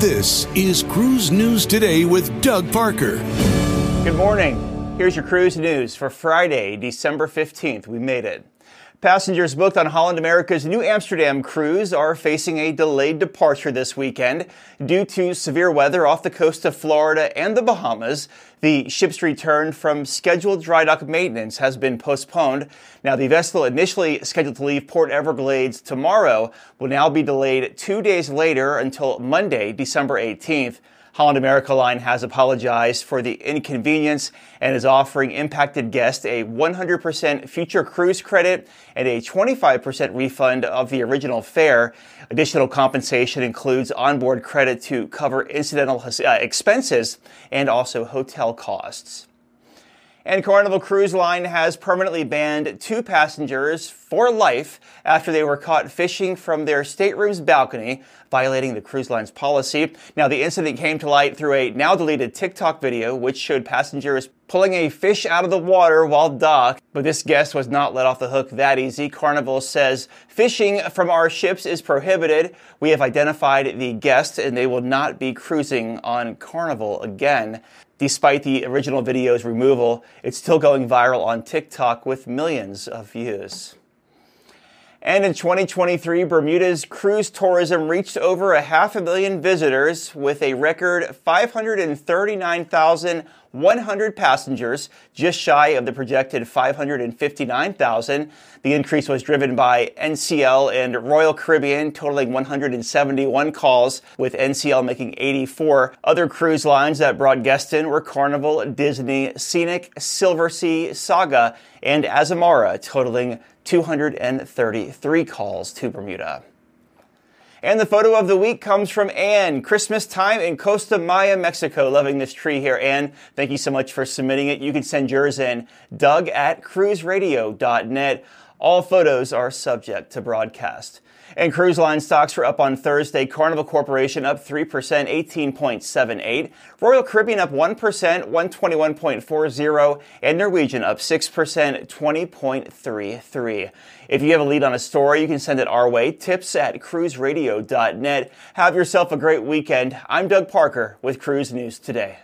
This is Cruise News Today with Doug Parker. Good morning. Here's your cruise news for Friday, December 15th. We made it. Passengers booked on Holland America's Nieuw Amsterdam cruise are facing a delayed departure this weekend due to severe weather off the coast of Florida and the Bahamas. The ship's return from scheduled dry dock maintenance has been postponed. Now, the vessel initially scheduled to leave Port Everglades tomorrow will now be delayed two days later until Monday, December 18th. Holland America Line has apologized for the inconvenience and is offering impacted guests a 100% future cruise credit and a 25% refund of the original fare. Additional compensation includes onboard credit to cover incidental uh, expenses and also hotel costs. And Carnival Cruise Line has permanently banned two passengers for life after they were caught fishing from their stateroom's balcony, violating the cruise line's policy. Now, the incident came to light through a now deleted TikTok video, which showed passengers pulling a fish out of the water while docked. But this guest was not let off the hook that easy. Carnival says fishing from our ships is prohibited. We have identified the guest and they will not be cruising on Carnival again. Despite the original video's removal, it's still going viral on TikTok with millions of views. And in 2023, Bermuda's cruise tourism reached over a half a million visitors with a record 539,100 passengers, just shy of the projected 559,000. The increase was driven by NCL and Royal Caribbean, totaling 171 calls, with NCL making 84. Other cruise lines that brought guests in were Carnival, Disney, Scenic, Silversea, Saga, and Azamara, totaling 233 calls to Bermuda. And the photo of the week comes from Anne. Christmas time in Costa Maya, Mexico. Loving this tree here, Anne. Thank you so much for submitting it. You can send yours in. Doug at cruiseradio.net. All photos are subject to broadcast. And cruise line stocks were up on Thursday. Carnival Corporation up 3%, 18.78. Royal Caribbean up 1%, 121.40. And Norwegian up 6%, 20.33. If you have a lead on a story, you can send it our way. Tips at cruiseradio.net. Have yourself a great weekend. I'm Doug Parker with Cruise News Today.